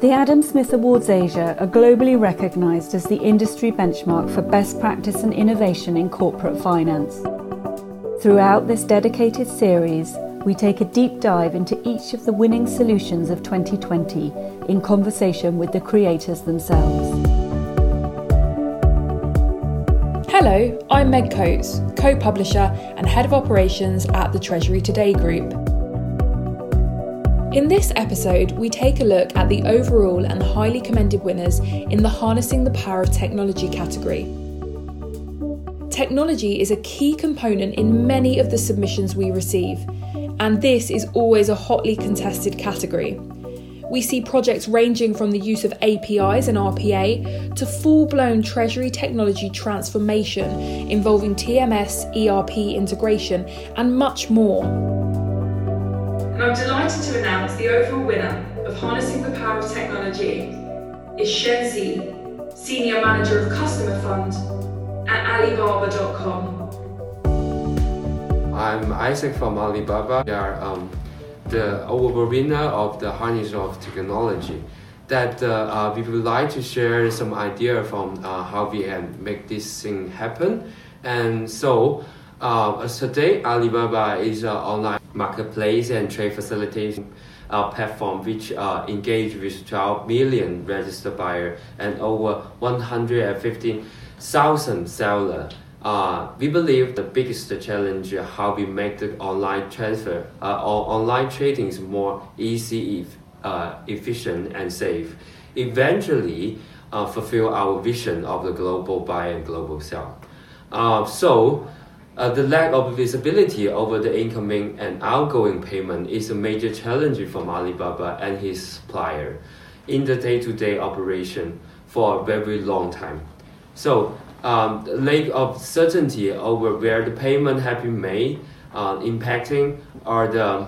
The Adam Smith Awards Asia are globally recognised as the industry benchmark for best practice and innovation in corporate finance. Throughout this dedicated series, we take a deep dive into each of the winning solutions of 2020 in conversation with the creators themselves. Hello, I'm Meg Coates, co publisher and head of operations at the Treasury Today Group. In this episode, we take a look at the overall and highly commended winners in the Harnessing the Power of Technology category. Technology is a key component in many of the submissions we receive, and this is always a hotly contested category. We see projects ranging from the use of APIs and RPA to full blown Treasury technology transformation involving TMS, ERP integration, and much more and I'm delighted to announce the overall winner of Harnessing the Power of Technology is Shen Zi, Senior Manager of Customer Fund at Alibaba.com. I'm Isaac from Alibaba. We are um, the overall winner of the Harness of Technology. That uh, uh, we would like to share some idea from uh, how we can make this thing happen. And so, uh, today, Alibaba is an online marketplace and trade facilitation uh, platform which uh, engage with 12 million registered buyers and over 115,000 sellers. Uh, we believe the biggest challenge is how we make the online transfer uh, or online trading is more easy, uh, efficient, and safe. Eventually, uh, fulfill our vision of the global buy and global sell. Uh, so, uh, the lack of visibility over the incoming and outgoing payment is a major challenge for Alibaba and his supplier in the day-to-day operation for a very long time. So, um, the lack of certainty over where the payment have been made, uh, impacting are the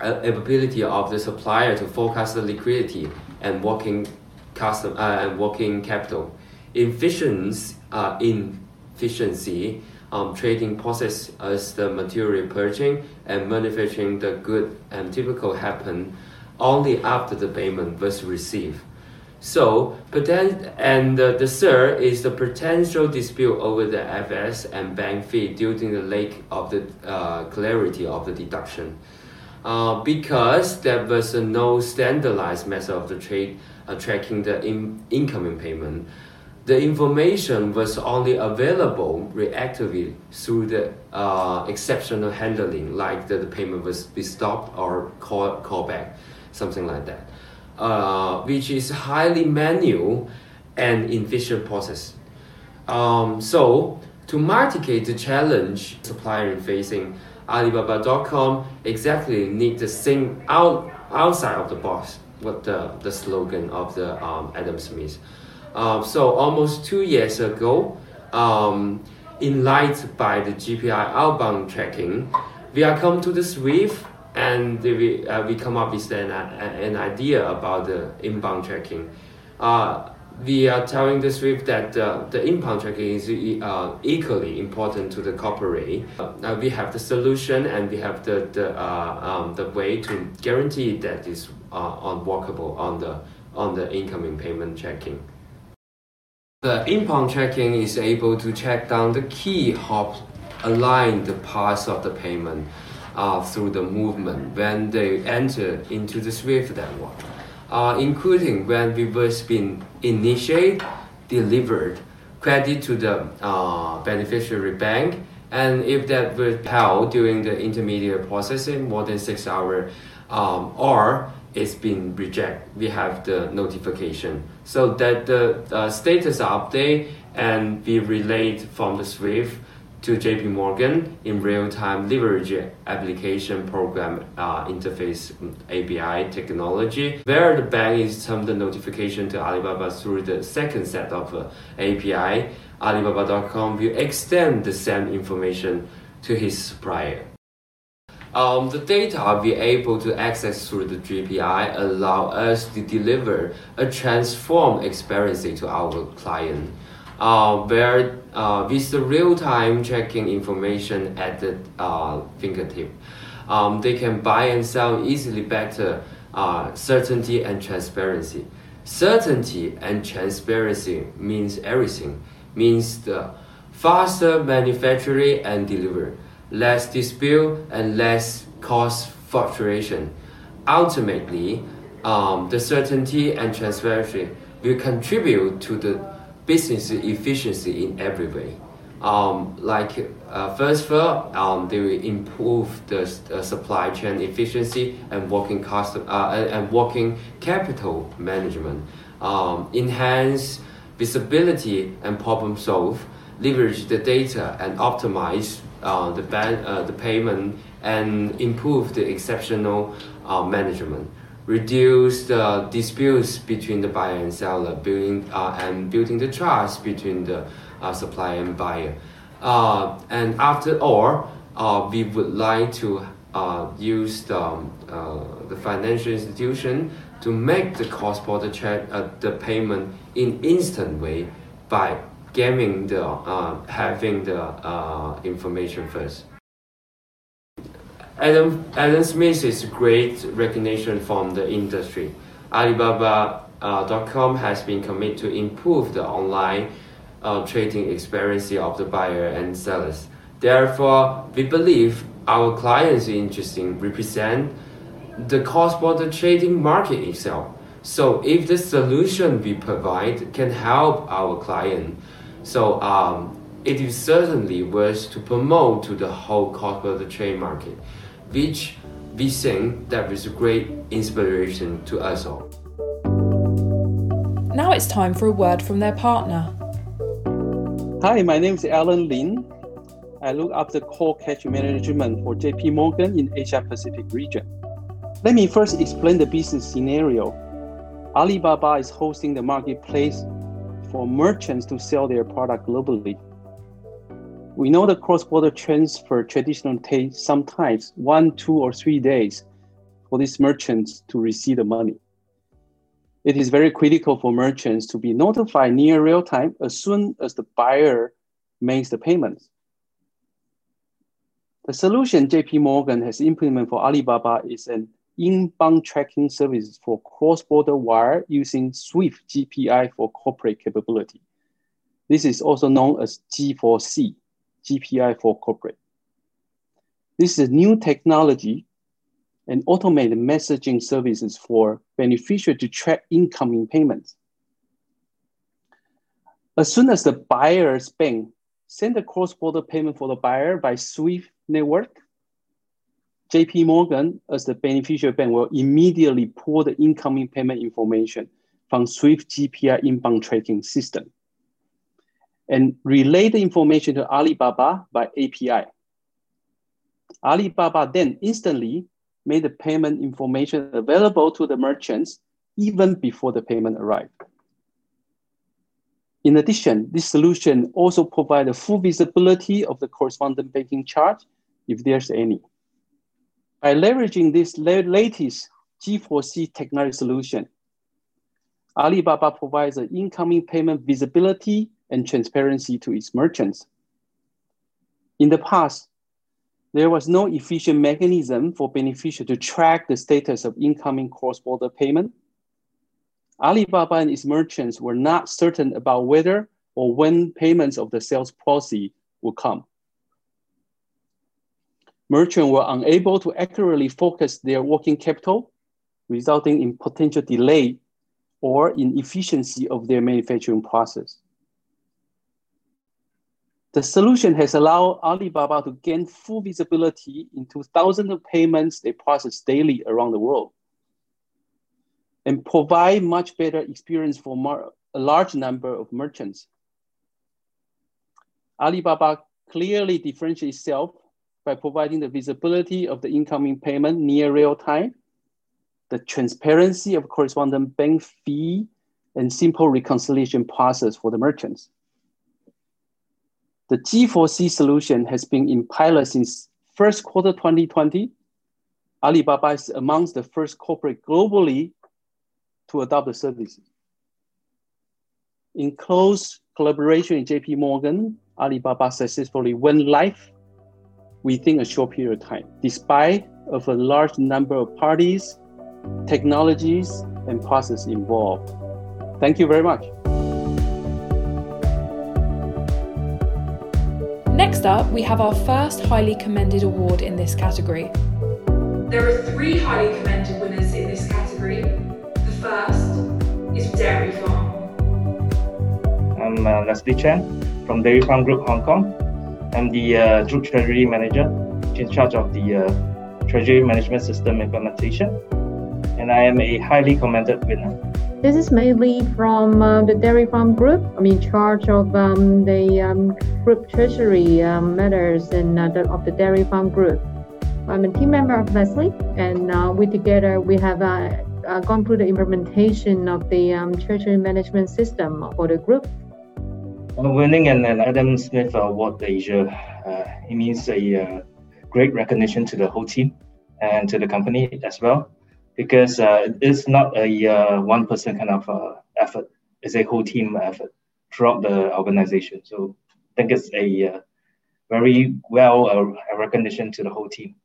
uh, ability of the supplier to forecast the liquidity and working custom uh, and working capital. Efficiency, uh, inefficiency um, trading process as the material purchasing and manufacturing the good and typical happen only after the payment was received. So, poten- and uh, the third is the potential dispute over the FS and bank fee to the lack of the uh, clarity of the deduction. Uh, because there was no standardized method of the trade uh, tracking the in- incoming payment the information was only available reactively through the uh, exceptional handling, like the, the payment was be stopped or call, call back, something like that, uh, which is highly manual and inefficient process. Um, so to mitigate the challenge supplier facing, Alibaba.com exactly need to think out outside of the box. What the, the slogan of the um, Adam Smith. Uh, so almost two years ago, um, in light by the GPI outbound tracking, we are come to the Swift and we, uh, we come up with an, an idea about the inbound tracking. Uh, we are telling the Swift that uh, the inbound tracking is uh, equally important to the corporate. Uh, we have the solution and we have the, the, uh, um, the way to guarantee that is uh, unworkable on the, on the incoming payment tracking. The inbound checking is able to check down the key hop align the path of the payment uh, through the movement when they enter into the SWIFT network, uh, including when reverse been initiated, delivered, credit to the uh, beneficiary bank, and if that was held during the intermediate processing more than six hours, um, or it's been rejected, we have the notification. So that the uh, status update and we relate from the Swift to JP Morgan in real-time leverage application program uh, interface um, API technology, where the bank is send the notification to Alibaba through the second set of uh, API. Alibaba.com will extend the same information to his supplier. Um, the data we are able to access through the GPI allow us to deliver a transformed experience to our client, uh, where uh, with the real-time tracking information at the uh, fingertip, um, they can buy and sell easily better uh, certainty and transparency. Certainty and transparency means everything. Means the faster manufacturing and delivery, less dispute and less cost fluctuation. Ultimately, um, the certainty and transparency will contribute to the business efficiency in every way. Um, like uh, first of all, um, they will improve the uh, supply chain efficiency and working cost uh, and, and working capital management. Um, enhance visibility and problem solve. Leverage the data and optimize uh, the ban- uh, the payment and improve the exceptional uh, management reduce the disputes between the buyer and seller, building uh, and building the trust between the uh, supplier and buyer. Uh, and after all, uh, we would like to uh, use the, um, the financial institution to make the cross-border check the payment in instant way by giving the uh, having the uh, information first. Adam, Adam Smith is great recognition from the industry. Alibaba.com uh, has been committed to improve the online uh, trading experience of the buyer and sellers. Therefore, we believe our clients' interesting represent the cross-border trading market itself. So if the solution we provide can help our client, so um, it is certainly worth to promote to the whole cross-border trade market which we think that was a great inspiration to us all. Now it's time for a word from their partner. Hi, my name is Alan Lin. I look after core cash management for JP Morgan in Asia Pacific region. Let me first explain the business scenario. Alibaba is hosting the marketplace for merchants to sell their product globally. We know the cross-border transfer traditionally takes sometimes one, two, or three days for these merchants to receive the money. It is very critical for merchants to be notified near real time as soon as the buyer makes the payments. The solution JP Morgan has implemented for Alibaba is an inbound tracking service for cross-border wire using Swift GPI for corporate capability. This is also known as G4C. GPI for corporate. This is a new technology and automated messaging services for beneficiary to track incoming payments. As soon as the buyer's bank send a cross-border payment for the buyer by SWIFT network, JP Morgan, as the beneficiary bank, will immediately pull the incoming payment information from SWIFT GPI inbound tracking system and relay the information to Alibaba by API. Alibaba then instantly made the payment information available to the merchants even before the payment arrived. In addition, this solution also provides full visibility of the correspondent banking charge if there's any. By leveraging this latest G4C technology solution, Alibaba provides an incoming payment visibility and transparency to its merchants. In the past, there was no efficient mechanism for beneficiaries to track the status of incoming cross-border payment. Alibaba and its merchants were not certain about whether or when payments of the sales proceeds would come. Merchants were unable to accurately focus their working capital, resulting in potential delay or inefficiency of their manufacturing process. The solution has allowed Alibaba to gain full visibility into thousands of payments they process daily around the world and provide much better experience for a large number of merchants. Alibaba clearly differentiates itself by providing the visibility of the incoming payment near real time, the transparency of correspondent bank fee, and simple reconciliation process for the merchants. The G4C solution has been in pilot since first quarter 2020. Alibaba is amongst the first corporate globally to adopt the service. In close collaboration with JP Morgan, Alibaba successfully went live within a short period of time, despite of a large number of parties technologies, and process involved. Thank you very much. Next up, we have our first highly commended award in this category. There are three highly commended winners in this category. The first is Dairy Farm. I'm uh, Leslie Chen from Dairy Farm Group Hong Kong. I'm the uh, Group Treasury Manager in charge of the uh, Treasury Management System implementation, and I am a highly commended winner. This is mainly from uh, the Dairy Farm Group. I'm in charge of um, the um, group treasury um, matters and uh, the, of the Dairy Farm Group. I'm a team member of Leslie, and uh, we together we have uh, gone through the implementation of the um, treasury management system for the group. Winning an, Adam Smith Award Asia, it means a great recognition to the whole team and to the company as well because uh, it's not a uh, one person kind of uh, effort. It's a whole team effort throughout the organization. So I think it's a uh, very well uh, recognition to the whole team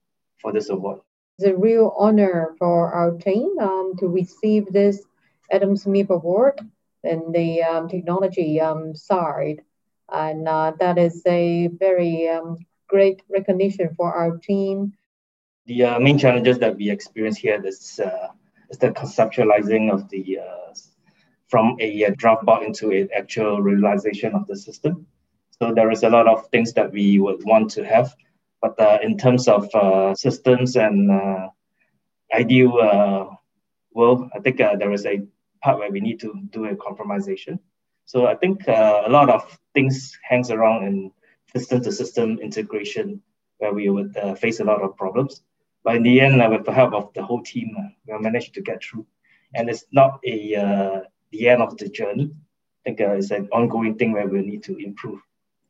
for this award. It's a real honor for our team um, to receive this Adam Smith Award in the um, technology um, side. And uh, that is a very um, great recognition for our team the uh, main challenges that we experience here is, uh, is the conceptualizing of the uh, from a, a draft board into an actual realization of the system. So there is a lot of things that we would want to have, but uh, in terms of uh, systems and uh, ideal uh, world, I think there is a part where we need to do a compromisation. So I think a lot of things hangs around in system to system integration where we would face a lot of problems. But in the end, uh, with the help of the whole team, uh, we managed to get through. And it's not a uh, the end of the journey. I think uh, it's an ongoing thing where we need to improve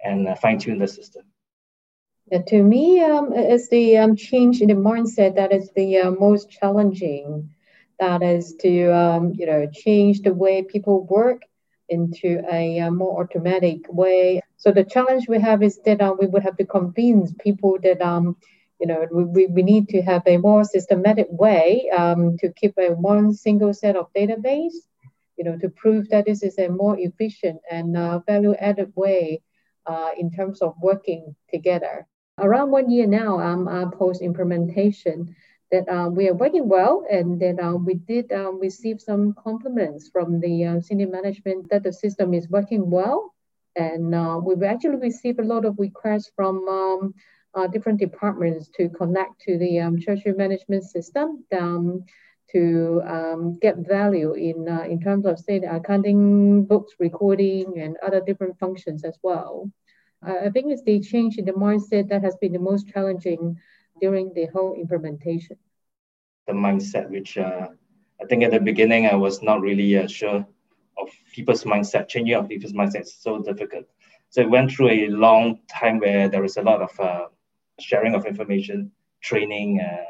and uh, fine tune the system. Yeah, to me, um, it's the um, change in the mindset that is the uh, most challenging. That is to um, you know change the way people work into a, a more automatic way. So the challenge we have is that uh, we would have to convince people that um, you know, we, we need to have a more systematic way um, to keep a one single set of database, you know, to prove that this is a more efficient and uh, value added way uh, in terms of working together. Around one year now, um, uh, post implementation, that uh, we are working well and that uh, we did um, receive some compliments from the uh, senior management that the system is working well. And uh, we've actually received a lot of requests from um, uh, different departments to connect to the um, treasury management system um, to um, get value in uh, in terms of say accounting books recording and other different functions as well. Uh, I think it's the change in the mindset that has been the most challenging during the whole implementation. The mindset, which uh, I think at the beginning I was not really uh, sure of people's mindset, changing of people's mindset is so difficult. So it went through a long time where there was a lot of uh, sharing of information, training, uh,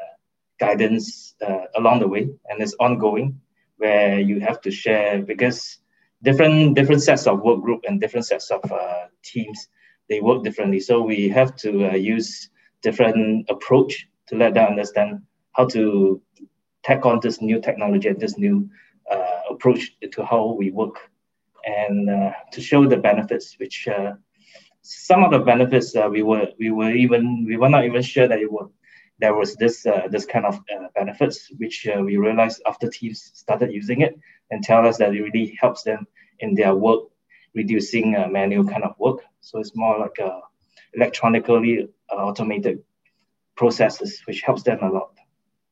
guidance uh, along the way, and it's ongoing where you have to share because different different sets of work group and different sets of uh, teams they work differently. So we have to use different approach to let them understand how to take on this new technology and this new uh, approach to how we work, and uh, to show the benefits which some of the benefits uh, we were we were even we were not even sure that it would there was this uh, this kind of uh, benefits which uh, we realized after teams started using it and tell us that it really helps them in their work reducing uh, manual kind of work. So it's more like a electronically uh, automated processes which helps them a lot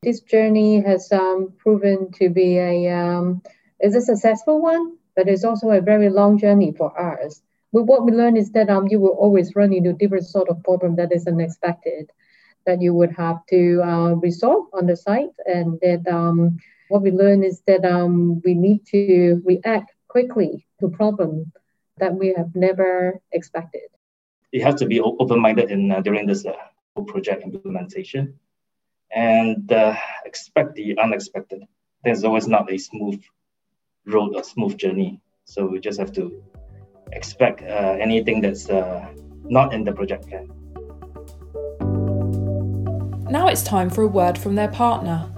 this journey has um, proven to be a um, is a successful one but it's also a very long journey for us but what we learned is that um, you will always run into different sort of problem that is unexpected that you would have to uh, resolve on the site. And that um, what we learned is that um, we need to react quickly to problem that we have never expected. You has to be open-minded in uh, during this uh, project implementation and uh, expect the unexpected. There's always not a smooth road or smooth journey. So we just have to expect uh, anything that's uh, not in the project plan. Now it's time for a word from their partner.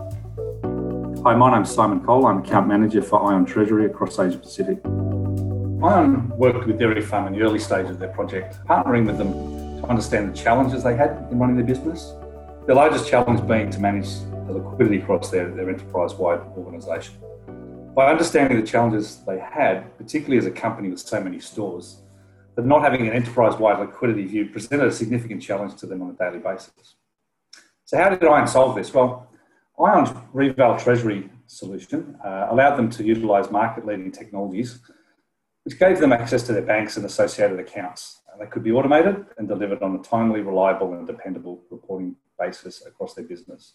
Hi, my name's Simon Cole. I'm account manager for Ion Treasury across Asia Pacific. Ion worked with Dairy Farm in the early stages of their project, partnering with them to understand the challenges they had in running their business. The largest challenge being to manage the liquidity across their, their enterprise wide organisation. By understanding the challenges they had, particularly as a company with so many stores, that not having an enterprise wide liquidity view presented a significant challenge to them on a daily basis. So, how did Ion solve this? Well, Ion's Reval Treasury solution uh, allowed them to utilise market leading technologies, which gave them access to their banks and associated accounts. And they could be automated and delivered on a timely, reliable, and dependable reporting basis across their business.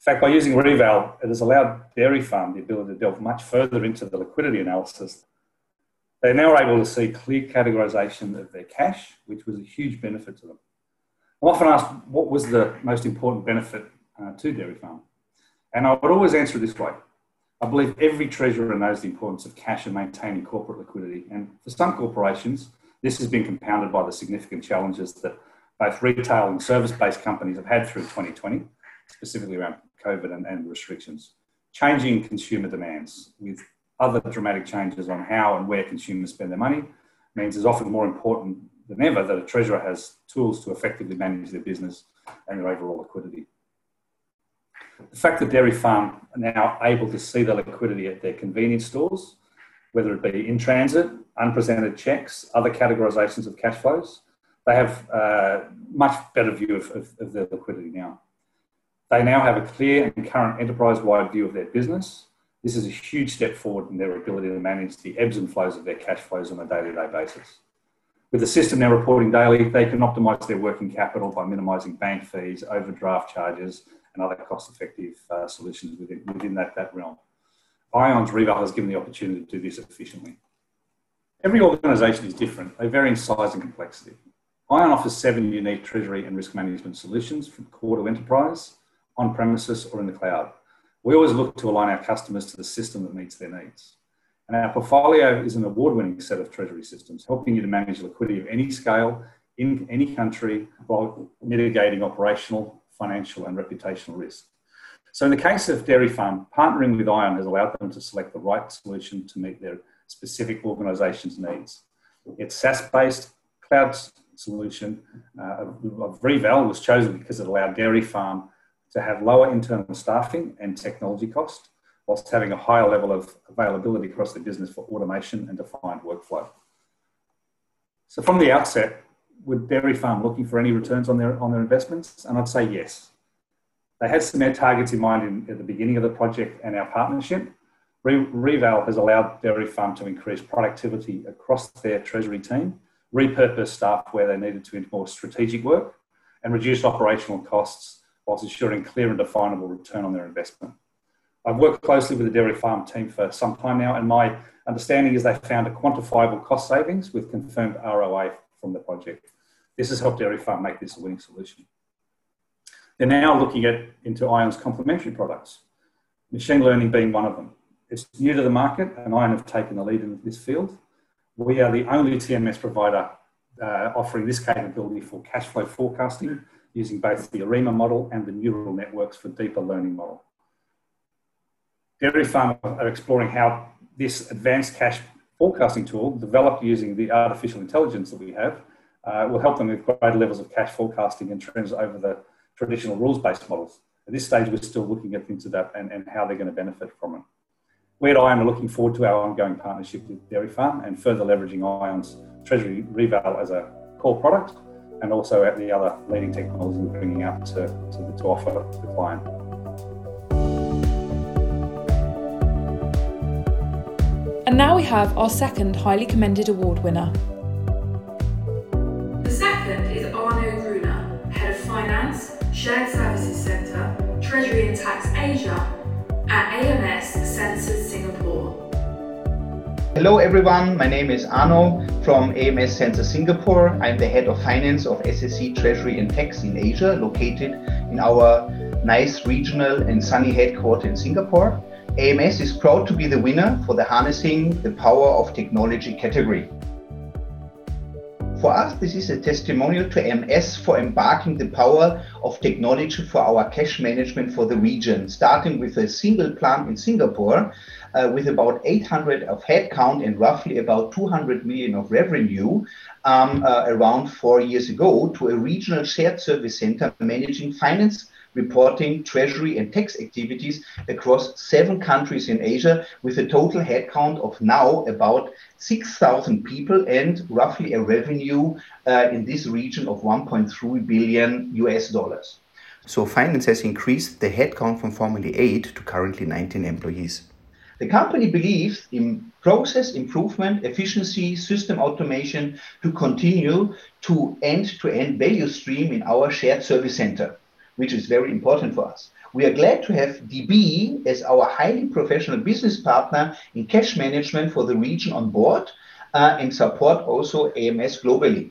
In fact, by using Reval, it has allowed Dairy Farm the ability to delve much further into the liquidity analysis. They're now able to see clear categorization of their cash, which was a huge benefit to them. I'm often asked what was the most important benefit uh, to Dairy Farm. And I would always answer this way. I believe every treasurer knows the importance of cash and maintaining corporate liquidity. And for some corporations, this has been compounded by the significant challenges that both retail and service based companies have had through 2020, specifically around COVID and, and restrictions. Changing consumer demands with other dramatic changes on how and where consumers spend their money means it's often more important than ever that a treasurer has tools to effectively manage their business and their overall liquidity. The fact that Dairy Farm are now able to see the liquidity at their convenience stores, whether it be in transit, unpresented checks, other categorisations of cash flows, they have a much better view of, of, of their liquidity now. They now have a clear and current enterprise wide view of their business. This is a huge step forward in their ability to manage the ebbs and flows of their cash flows on a day to day basis. With the system now reporting daily, they can optimise their working capital by minimising bank fees, overdraft charges, and other cost-effective uh, solutions within, within that, that realm. Ion's Reval has given the opportunity to do this efficiently. Every organisation is different. They vary in size and complexity. Ion offers seven unique treasury and risk management solutions from core to enterprise, on premises, or in the cloud. We always look to align our customers to the system that meets their needs. And our portfolio is an award winning set of treasury systems, helping you to manage liquidity of any scale in any country while mitigating operational financial and reputational risk. So, in the case of Dairy Farm, partnering with Ion has allowed them to select the right solution to meet their specific organisation's needs. It's SaaS based, cloud solution uh, of Reval was chosen because it allowed Dairy Farm to have lower internal staffing and technology cost, whilst having a higher level of availability across the business for automation and defined workflow. So, from the outset, with Dairy Farm looking for any returns on their on their investments? And I'd say yes. They had some targets in mind in, at the beginning of the project and our partnership. Re- Reval has allowed Dairy Farm to increase productivity across their treasury team, repurpose staff where they needed to into more strategic work, and reduce operational costs whilst ensuring clear and definable return on their investment. I've worked closely with the Dairy Farm team for some time now, and my understanding is they found a quantifiable cost savings with confirmed ROI from the project. This has helped Dairy Farm make this a winning solution. They're now looking at into Ion's complementary products, machine learning being one of them. It's new to the market, and Ion have taken the lead in this field. We are the only TMS provider uh, offering this capability for cash flow forecasting using both the ARIMA model and the neural networks for deeper learning model. Dairy Farm are exploring how this advanced cash forecasting tool developed using the artificial intelligence that we have uh, will help them with greater levels of cash forecasting and trends over the traditional rules-based models. At this stage, we're still looking at things into that and, and how they're going to benefit from it. We at Ion are looking forward to our ongoing partnership with Dairy Farm and further leveraging Ion's Treasury Reval as a core product and also at the other leading technologies we're bringing out to, to, to offer the client. And now we have our second highly commended award winner. The second is Arno Gruner, Head of Finance, Shared Services Centre, Treasury and Tax Asia at AMS Sensors Singapore. Hello everyone, my name is Arno from AMS Sensors Singapore. I'm the head of finance of SSC Treasury and Tax in Asia, located in our nice regional and sunny headquarters in Singapore. AMS is proud to be the winner for the Harnessing the Power of Technology category. For us, this is a testimonial to AMS for embarking the power of technology for our cash management for the region, starting with a single plant in Singapore uh, with about 800 of headcount and roughly about 200 million of revenue um, uh, around four years ago to a regional shared service center managing finance reporting, treasury, and tax activities across seven countries in Asia, with a total headcount of now about 6,000 people and roughly a revenue uh, in this region of 1.3 billion US dollars. So, finance has increased the headcount from formerly 8 to currently 19 employees. The company believes in process improvement, efficiency, system automation to continue to end to end value stream in our shared service center which is very important for us. We are glad to have DB as our highly professional business partner in cash management for the region on board uh, and support also AMS globally.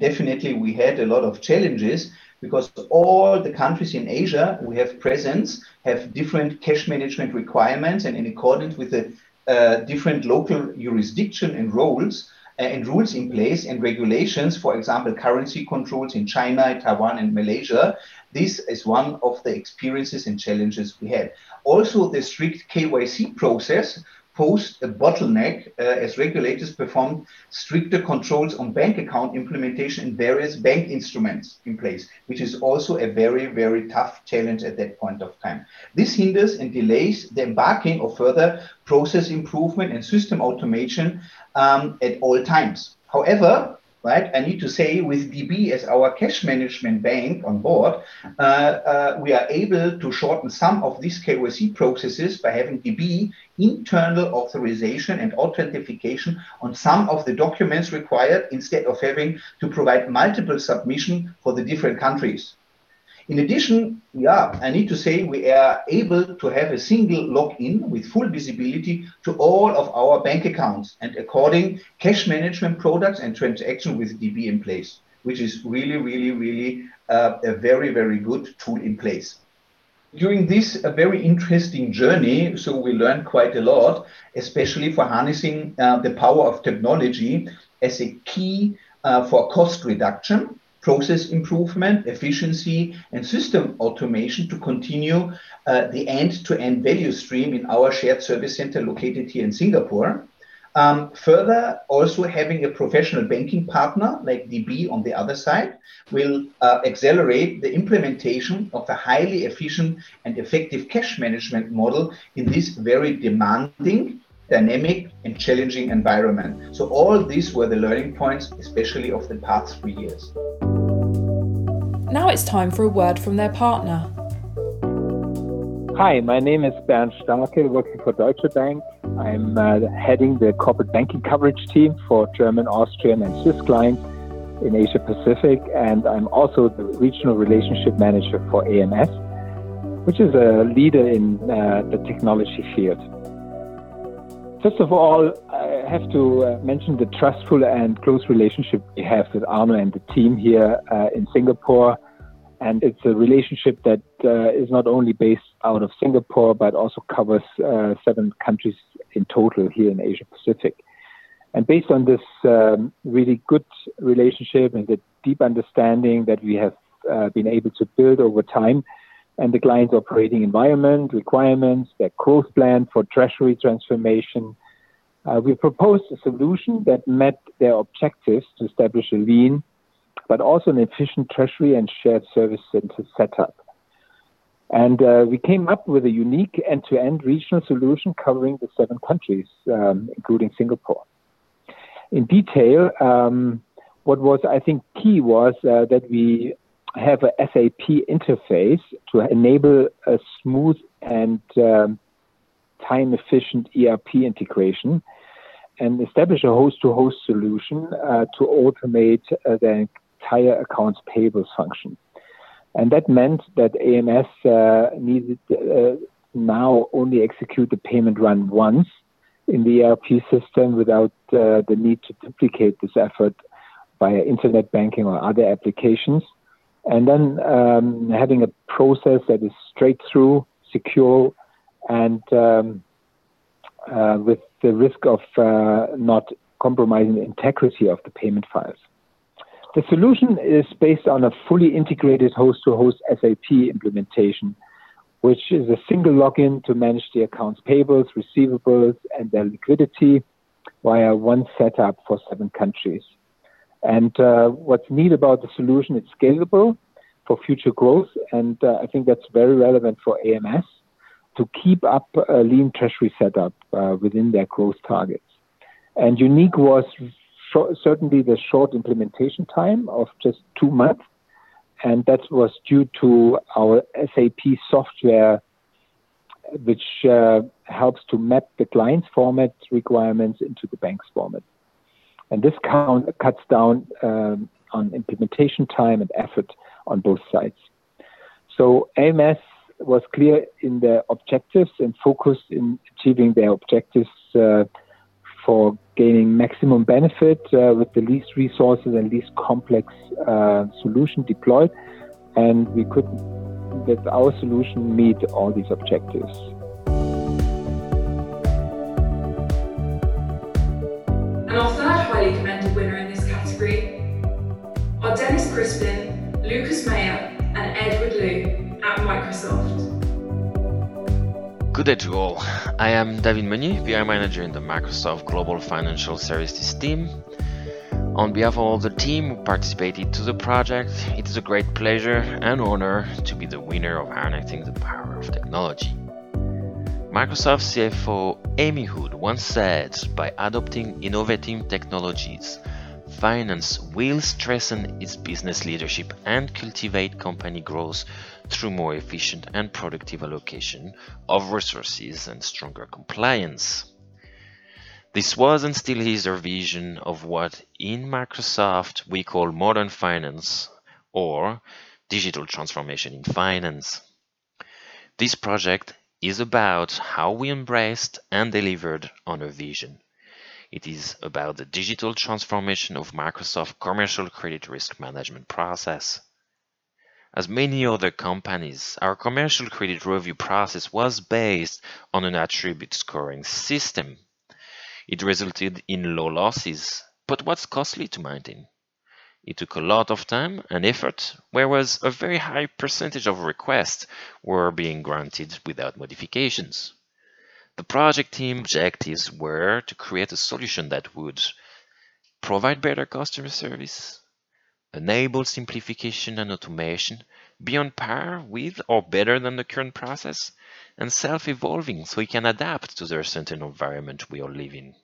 Definitely, we had a lot of challenges because all the countries in Asia we have presence have different cash management requirements, and in accordance with the uh, different local jurisdiction and roles, Uh, and rules in place and regulations, for example, currency controls in China, Taiwan, and Malaysia. This is one of the experiences and challenges we had. Also, the strict KYC process posed a bottleneck uh, as regulators performed stricter controls on bank account implementation and various bank instruments in place, which is also a very, very tough challenge at that point of time. This hinders and delays the embarking of further process improvement and system automation um, at all times. However, right? I need to say with DB as our cash management bank on board, uh, uh, we are able to shorten some of these KYC processes by having DB internal authorization and authentication on some of the documents required instead of having to provide multiple submission for the different countries. In addition, yeah, I need to say we are able to have a single login with full visibility to all of our bank accounts and according cash management products and transaction with DB in place, which is really, really, really uh, a very, very good tool in place. During this a very interesting journey, so we learned quite a lot, especially for harnessing uh, the power of technology as a key uh, for cost reduction process improvement, efficiency, and system automation to continue uh, the end-to-end value stream in our shared service center located here in Singapore. Um, further, also having a professional banking partner like DB on the other side will uh, accelerate the implementation of a highly efficient and effective cash management model in this very demanding, dynamic, and challenging environment. So all these were the learning points, especially of the past three years. Now it's time for a word from their partner. Hi, my name is Bernd Starke, working for Deutsche Bank. I'm uh, heading the corporate banking coverage team for German, Austrian, and Swiss clients in Asia Pacific, and I'm also the regional relationship manager for AMS, which is a leader in uh, the technology field. First of all, I have to uh, mention the trustful and close relationship we have with Arno and the team here uh, in Singapore. And it's a relationship that uh, is not only based out of Singapore, but also covers uh, seven countries in total here in Asia Pacific. And based on this um, really good relationship and the deep understanding that we have uh, been able to build over time, and the client's operating environment, requirements, their growth plan for treasury transformation. Uh, we proposed a solution that met their objectives to establish a lean, but also an efficient treasury and shared service center setup. And uh, we came up with a unique end to end regional solution covering the seven countries, um, including Singapore. In detail, um, what was, I think, key was uh, that we have a SAP interface to enable a smooth and um, time efficient ERP integration and establish a host to host solution uh, to automate uh, the entire accounts payables function. And that meant that AMS uh, needed uh, now only execute the payment run once in the ERP system without uh, the need to duplicate this effort via internet banking or other applications and then um, having a process that is straight through, secure, and um, uh, with the risk of uh, not compromising the integrity of the payment files. The solution is based on a fully integrated host to host SAP implementation, which is a single login to manage the accounts payables, receivables, and their liquidity via one setup for seven countries. And uh, what's neat about the solution, it's scalable for future growth. And uh, I think that's very relevant for AMS to keep up a lean treasury setup uh, within their growth targets. And unique was certainly the short implementation time of just two months. And that was due to our SAP software, which uh, helps to map the client's format requirements into the bank's format. And this count, cuts down um, on implementation time and effort on both sides. So AMS was clear in their objectives and focused in achieving their objectives uh, for gaining maximum benefit uh, with the least resources and least complex uh, solution deployed. And we could, with our solution, meet all these objectives. Lucas Mayer, and Edward Liu at Microsoft. Good day to all. I am David Meunier, BI Manager in the Microsoft Global Financial Services team. On behalf of all the team who participated to the project, it is a great pleasure and honor to be the winner of harnessing the power of technology. Microsoft CFO Amy Hood once said, by adopting innovative technologies, finance will strengthen its business leadership and cultivate company growth through more efficient and productive allocation of resources and stronger compliance. This was and still is our vision of what in Microsoft we call modern finance or digital transformation in finance. This project is about how we embraced and delivered on our vision. It is about the digital transformation of Microsoft commercial credit risk management process. As many other companies, our commercial credit review process was based on an attribute scoring system. It resulted in low losses, but was costly to maintain. It took a lot of time and effort, whereas a very high percentage of requests were being granted without modifications. The project team objectives were to create a solution that would provide better customer service, enable simplification and automation, be on par with or better than the current process, and self-evolving so it can adapt to the certain environment we all live in.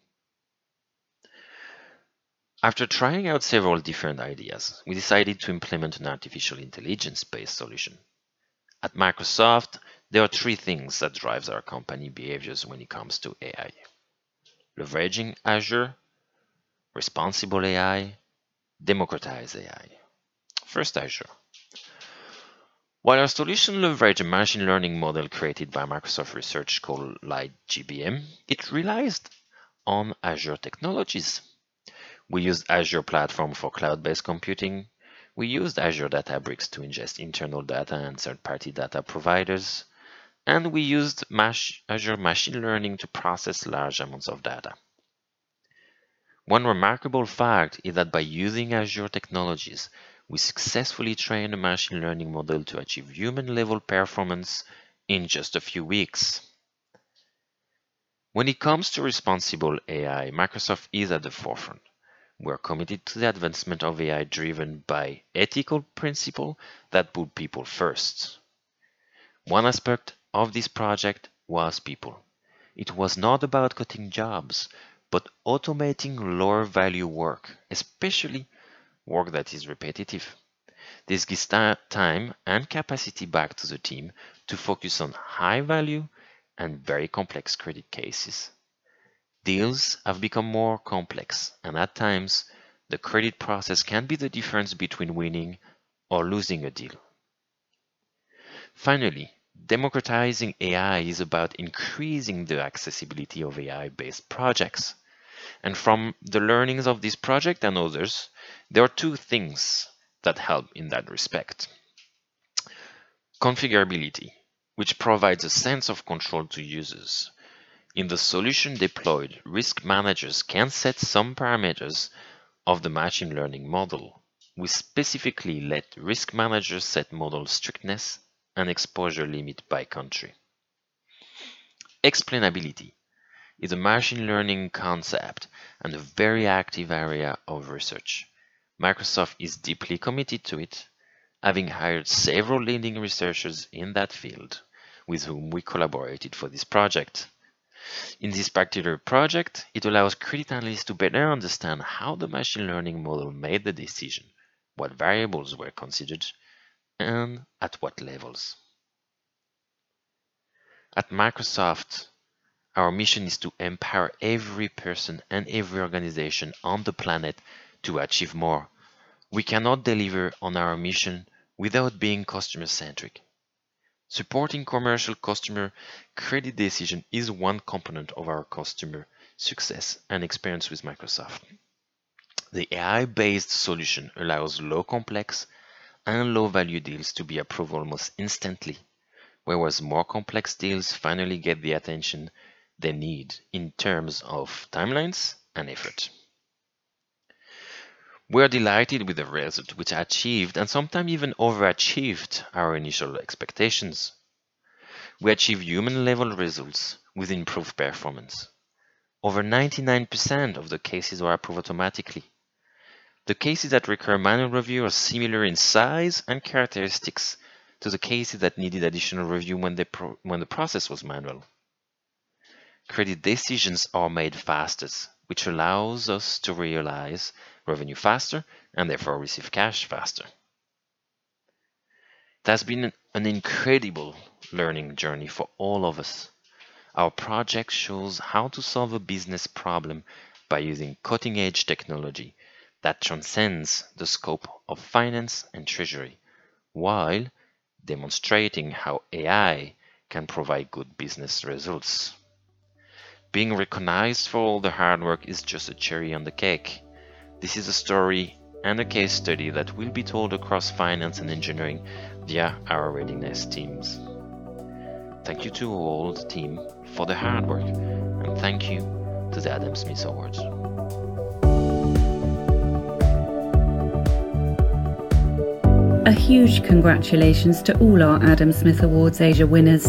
After trying out several different ideas, we decided to implement an artificial intelligence-based solution. At Microsoft, there are three things that drives our company behaviors when it comes to AI. Leveraging Azure, responsible AI, democratize AI. First, Azure. While our solution leveraged a machine learning model created by Microsoft Research called LightGBM, it relies on Azure technologies. We used Azure Platform for cloud-based computing. We used Azure Databricks to ingest internal data and third-party data providers. And we used Azure Machine Learning to process large amounts of data. One remarkable fact is that by using Azure technologies, we successfully trained a machine learning model to achieve human-level performance in just a few weeks. When it comes to responsible AI, Microsoft is at the forefront. We are committed to the advancement of AI driven by ethical principles that put people first. One aspect of this project was people. It was not about cutting jobs, but automating lower value work, especially work that is repetitive. This gives time and capacity back to the team to focus on high value and very complex credit cases. Deals have become more complex, and at times, the credit process can be the difference between winning or losing a deal. Finally, democratizing AI is about increasing the accessibility of AI based projects. And from the learnings of this project and others, there are two things that help in that respect. Configurability, which provides a sense of control to users. In the solution deployed, risk managers can set some parameters of the machine learning model. We specifically let risk managers set model strictness and exposure limit by country. Explainability is a machine learning concept and a very active area of research. Microsoft is deeply committed to it, having hired several leading researchers in that field with whom we collaborated for this project. In this particular project, it allows credit analysts to better understand how the machine learning model made the decision, what variables were considered, and at what levels. At Microsoft, our mission is to empower every person and every organization on the planet to achieve more. We cannot deliver on our mission without being customer centric. Supporting commercial customer credit decision is one component of our customer success and experience with Microsoft. The AI-based solution allows low complex and low value deals to be approved almost instantly, whereas more complex deals finally get the attention they need in terms of timelines and effort. We are delighted with the result which achieved and sometimes even overachieved our initial expectations. We achieved human level results with improved performance. Over 99% of the cases were approved automatically. The cases that require manual review are similar in size and characteristics to the cases that needed additional review when, when the process was manual. Credit decisions are made fastest, which allows us to realize revenue faster and therefore receive cash faster. It has been an incredible learning journey for all of us. Our project shows how to solve a business problem by using cutting edge technology that transcends the scope of finance and treasury, while demonstrating how AI can provide good business results. Being recognized for all the hard work is just a cherry on the cake. This is a story and a case study that will be told across finance and engineering via our readiness teams. Thank you to all the team for the hard work and thank you to the Adam Smith Awards. A huge congratulations to all our Adam Smith Awards Asia winners.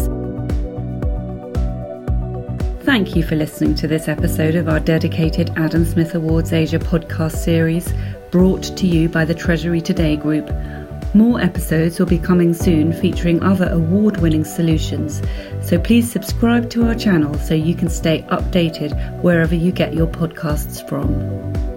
Thank you for listening to this episode of our dedicated Adam Smith Awards Asia podcast series, brought to you by the Treasury Today Group. More episodes will be coming soon featuring other award winning solutions, so please subscribe to our channel so you can stay updated wherever you get your podcasts from.